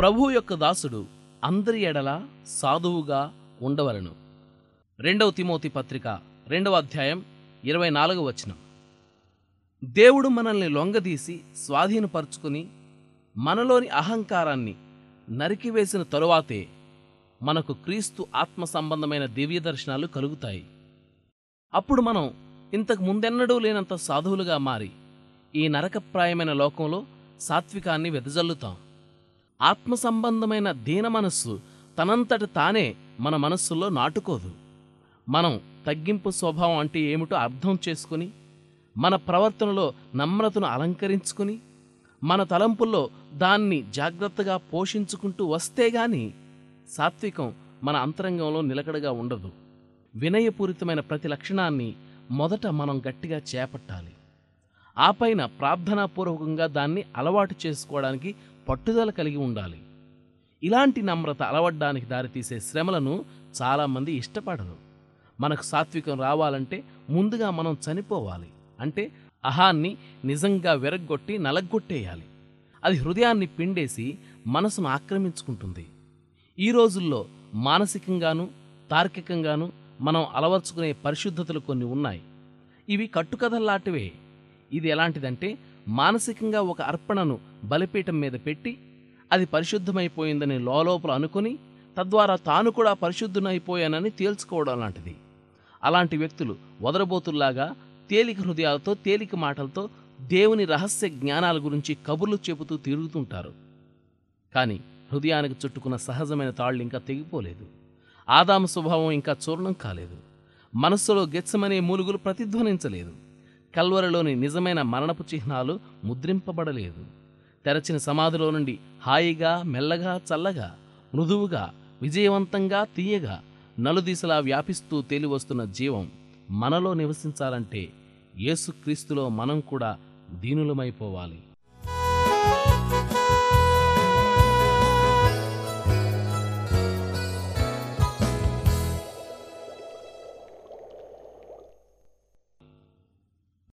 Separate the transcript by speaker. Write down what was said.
Speaker 1: ప్రభు యొక్క దాసుడు అందరి ఎడల సాధువుగా ఉండవలను. రెండవ తిమోతి పత్రిక రెండవ అధ్యాయం ఇరవై నాలుగు వచనం. దేవుడు మనల్ని లొంగదీసి స్వాధీనపరుచుకుని మనలోని అహంకారాన్ని నరికివేసిన తరువాతే మనకు క్రీస్తు ఆత్మ సంబంధమైన దివ్య దర్శనాలు కలుగుతాయి. అప్పుడు మనం ఇంతకు ముందెన్నడూ లేనంత సాధువులుగా మారి ఈ నరకప్రాయమైన లోకంలో సాత్వికాన్ని వెదజల్లుతాం. ఆత్మ సంబంధమైన దీన మనస్సు తనంతట తానే మన మనస్సులో నాటుకోదు. మనం తగ్గింపు స్వభావం అంటే ఏమిటో అర్థం చేసుకుని మన ప్రవర్తనలో నమ్రతను అలంకరించుకుని మన తలంపుల్లో దాన్ని జాగ్రత్తగా పోషించుకుంటూ వస్తే గాని సాత్వికం మన అంతరంగంలో నిలకడగా ఉండదు. వినయపూరితమైన ప్రతి లక్షణాన్ని మొదట మనం గట్టిగా చేపట్టాలి. ఆ పైన ప్రార్థనాపూర్వకంగా దాన్ని అలవాటు చేసుకోవడానికి పట్టుదల కలిగి ఉండాలి. ఇలాంటి నమ్రత అలవడ్డానికి దారితీసే శ్రమలను చాలామంది ఇష్టపడరు. మనకు సాత్వికం రావాలంటే ముందుగా మనం చనిపోవాలి. అంటే అహాన్ని నిజంగా విరగ్గొట్టి నలగ్గొట్టేయాలి. అది హృదయాన్ని పిండేసి మనసును ఆక్రమించుకుంటుంది. ఈ రోజుల్లో మానసికంగాను తార్కికంగాను మనం అలవర్చుకునే పరిశుద్ధతలు కొన్ని ఉన్నాయి. ఇవి కట్టుకథల్లాంటివే. ఇది ఎలాంటిదంటే మానసికంగా ఒక అర్పణను బలిపీఠం మీద పెట్టి అది పరిశుద్ధమైపోయిందని లోలోపల అనుకుని తద్వారా తాను కూడా పరిశుద్ధునైపోయానని తేల్చుకోవడం లాంటిది. అలాంటి వ్యక్తులు వదరబోతుల్లాగా తేలిక హృదయాలతో తేలిక మాటలతో దేవుని రహస్య జ్ఞానాల గురించి కబుర్లు చెబుతూ తిరుగుతుంటారు. కానీ హృదయానికి చుట్టుకున్న సహజమైన తాళ్ళు ఇంకా తెగిపోలేదు. ఆదాము స్వభావం ఇంకా చూర్ణం కాలేదు. మనస్సులో గెచ్చమనే మూలుగులు ప్రతిధ్వనించలేదు. కల్వరలోని నిజమైన మరణపు చిహ్నాలు ముద్రింపబడలేదు. తెరచిన సమాధిలో నుండి హాయిగా మెల్లగా చల్లగా మృదువుగా విజయవంతంగా తీయగా నలుదిశలా వ్యాపిస్తూ తేలివస్తున్న జీవం మనలో నివసించాలంటే యేసుక్రీస్తులో మనం కూడా దీనులమైపోవాలి.